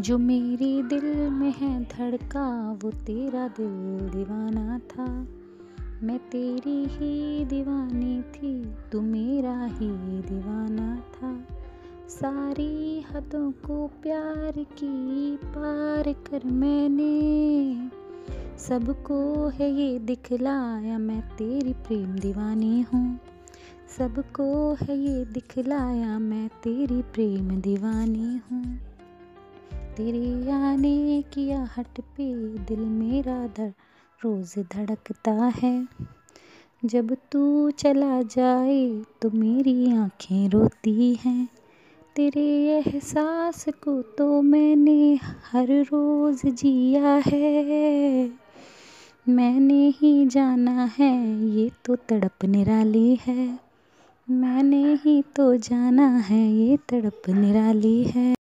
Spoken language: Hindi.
जो मेरे दिल में है धड़का, वो तेरा दिल दीवाना था। मैं तेरी ही दीवानी थी, तू मेरा ही दीवाना था। सारी हदों को प्यार की पार कर मैंने। सबको है ये दिखलाया, मैं तेरी प्रेम दीवानी हूँ। सबको है ये दिखलाया, मैं तेरी प्रेम दीवानी हूँ। तेरे आने की आहट पे दिल मेरा धड़, रोज धड़कता है। जब तू चला जाए तो मेरी आँखें रोती हैं। तेरे एहसास को तो मैंने हर रोज जिया है। मैंने ही जाना है, ये तो तड़प निराली है। मैंने ही तो जाना है, ये तड़प निराली है।